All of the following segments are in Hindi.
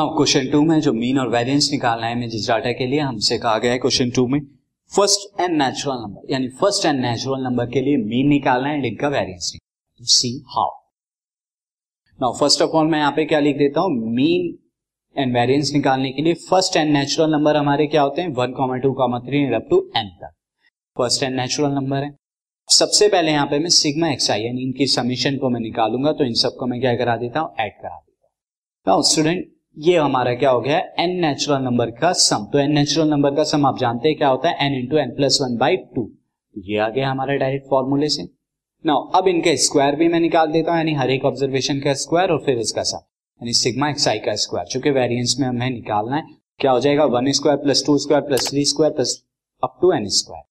क्वेश्चन टू में जो मीन और वेरिएंस निकालना है जिस डाटा के लिए, हमसे कहा गया है क्वेश्चन टू में फ़र्स्ट एंड नेचुरल नंबर यानी फ़र्स्ट एंड नेचुरल नंबर के लिए मीन निकालना है इनका variance see how now first of all मैं यहाँ पे क्या लिख देता हूँ? मीन एंड वेरिएंस निकालने के लिए फ़र्स्ट एंड नेचुरल नंबर हमारे क्या होते हैं? One comma two comma three up to n तक। फ़र्स्ट एंड नेचुरल नंबर है। सबसे पहले यहाँ पे मैं सिग्मा एक्स आई यानी इनकी समीशन को मैं निकालूँगा तो इन सबको मैं क्या करा देता हूँ? ऐड करा देता हूँ। स्टूडेंट ये हमारा क्या हो गया एन नेचुरल नंबर का सम तो एन नेचुरल नंबर का सम आप जानते हैं क्या होता है? N into n plus one by two ये आ गया हमारा डायरेक्ट फॉर्मूले से। नाउ अब इनका स्क्वायर भी मैं निकाल देता हूँ, यानी हर एक ऑब्जर्वेशन का स्क्वायर और फिर इसका सम यानी सिग्मा एक्स आई का स्क्वायर चूँकि वेरियंस में हमें निकालना है, क्या हो जाएगा? One square plus two square plus three square plus up to n square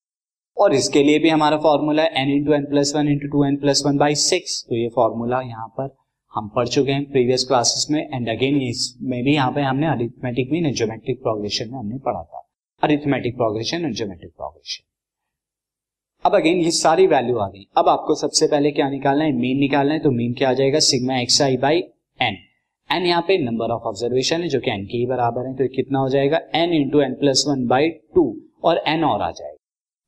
और इसके लिए भी हमारा फॉर्मूला है n into n plus one into two n plus one by six तो ये फॉर्मूला यहाँ पर हम पढ़ चुके हैं प्रीवियस क्लासेस में एंड अगेन इसमें भी यहाँ पे हमने अरिथमेटिक में ज्योमेट्रिक प्रोग्रेशन में हमने पढ़ा था। अरिथमेटिक प्रोग्रेशन और ज्योमेट्रिक प्रोग्रेशन अब अगेन ये सारी वैल्यू आ गई। अब आपको सबसे पहले क्या निकालना है? मीन निकालना है तो मीन क्या आ जाएगा? Sigma x i by n n यहाँ पे नंबर ऑफ़ ऑब्जर्वेशन है, जो कि एन के ही बराबर है तो कितना हो जाएगा? N into n plus one by two और एन और आ जाएगा।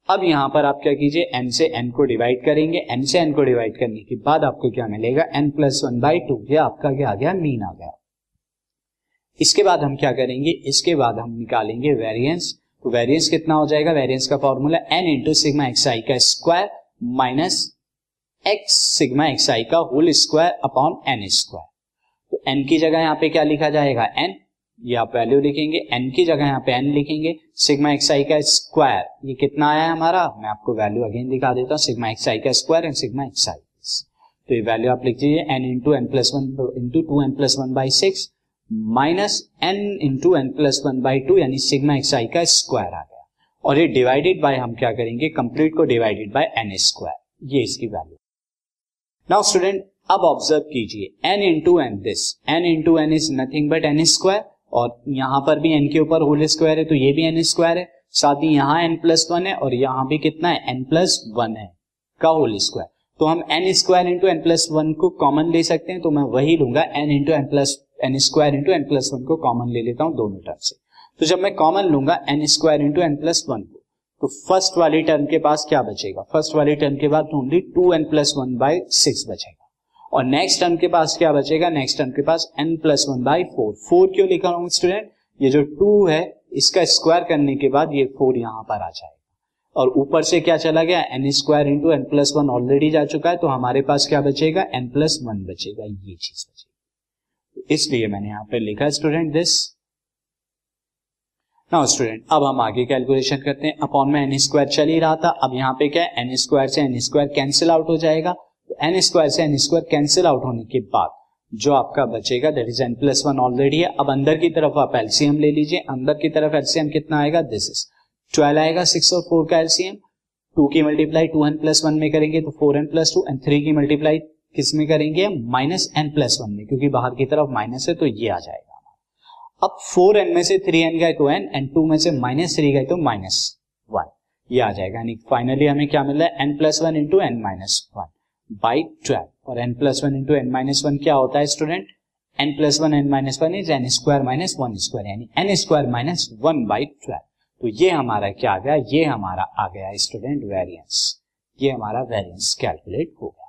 अब यहाँ पर आप क्या कीजिए एन से एन को डिवाइड करेंगे। एन से एन को डिवाइड करने के बाद आपको क्या मिलेगा? N plus one by two ये आपका क्या आ गया? मीन आ गया। इसके बाद हम क्या करेंगे? इसके बाद हम निकालेंगे वेरियंस तो वेरिएंस कितना हो जाएगा? वेरियंस का formula n into sigma x i का square minus x sigma x i का whole square upon n square तो एन की जगह यहाँ पे क्या लिखा जाएगा? एन ये आप वैल्यू लिखेंगे एन की जगह यहाँ पे एन लिखेंगे सिग्मा एक्स आई का स्क्वायर ये कितना आया हमारा? मैं आपको वैल्यू अगेन दिखा देता हूँ सिग्मा एक्स आई का square and sigma x i तो ये वैल्यू आप लिख दीजिए n into n plus one into two n plus one by six minus n into n plus one by two यानी सिग्मा एक्स आई का स्क्वायर आ गया। और ये डिवाइडेड बाय हम क्या करेंगे? कंप्लीट को डिवाइडेड बाय एन स्क्वायर ये इसकी वैल्यू नाउ स्टूडेंट अब ऑब्ज़र्व कीजिए n into n this n into n is nothing but n square और यहाँ पर भी एन के ऊपर होल स्क्वायर है तो ये भी एन स्क्वायर है, साथ ही यहाँ एन प्लस वन है और यहाँ भी कितना है एन प्लस वन है, का होल स्क्वायर तो हम n square into n plus one को कॉमन ले सकते हैं तो मैं वही लूँगा n into n plus n square into n plus one को कॉमन ले लेता हूँ दोनों टर्म से। तो जब मैं कॉमन लूँगा n square into n plus one को तो फ़र्स्ट वाली टर्म के पास क्या बचेगा? फ़र्स्ट वाली टर्म के बाद only two n plus one by six बचेगा। और नेक्स्ट टर्म के पास क्या बचेगा? नेक्स्ट टर्म के पास n plus one by four four क्यों लिखा हूँ स्टूडेंट ये जो टू है, इसका स्क्वायर करने के बाद ये फोर यहाँ पर आ जाएगा। और ऊपर से क्या चला गया? N square into n plus one already जा चुका है तो हमारे पास क्या बचेगा? एन प्लस वन बचेगा, ये चीज़ बचेगी। तो इसलिए मैंने यहाँ पर लिखा स्टूडेंट दिस नाउ स्टूडेंट अब हम आगे कैलकुलेशन करते हैं। अपॉन में एन स्क्वायर चल ही रहा था, अब यहाँ पे क्या है? एन स्क्वायर से एन स्क्वायर कैंसिल आउट हो जाएगा। एन स्क्वायर से एन स्क्वायर कैंसिल आउट होने के बाद जो आपका बचेगा that is n plus one already है। अब अंदर की तरफ़ आप एलसीएम ले लीजिए। अंदर की तरफ़ एलसीएम कितना आएगा? दिस इज़ ट्वेल्व आएगा सिक्स और फोर का एलसीएम टू की multiply two n plus one में करेंगे तो four n plus two and three की मल्टीप्लाई किसमें करेंगे? माइनस एन प्लस वन में, क्योंकि बाहर की तरफ़ माइनस है तो ये आ जाएगा। अब फोर एन में से थ्री एन गए तो एन एंड टू में से माइनस थ्री गए तो माइनस वन ये आ जाएगा। यानी फाइनली हमें क्या मिल रहा है? N plus one into n minus one by twelve और n plus one into n minus one क्या होता है student n plus one n minus one is n square minus one square यानी n square minus one by twelve तो ये हमारा क्या आ गया? ये हमारा आ गया स्टूडेंट वेरियंस ये हमारा वेरियंस कैलकुलेट हो गया।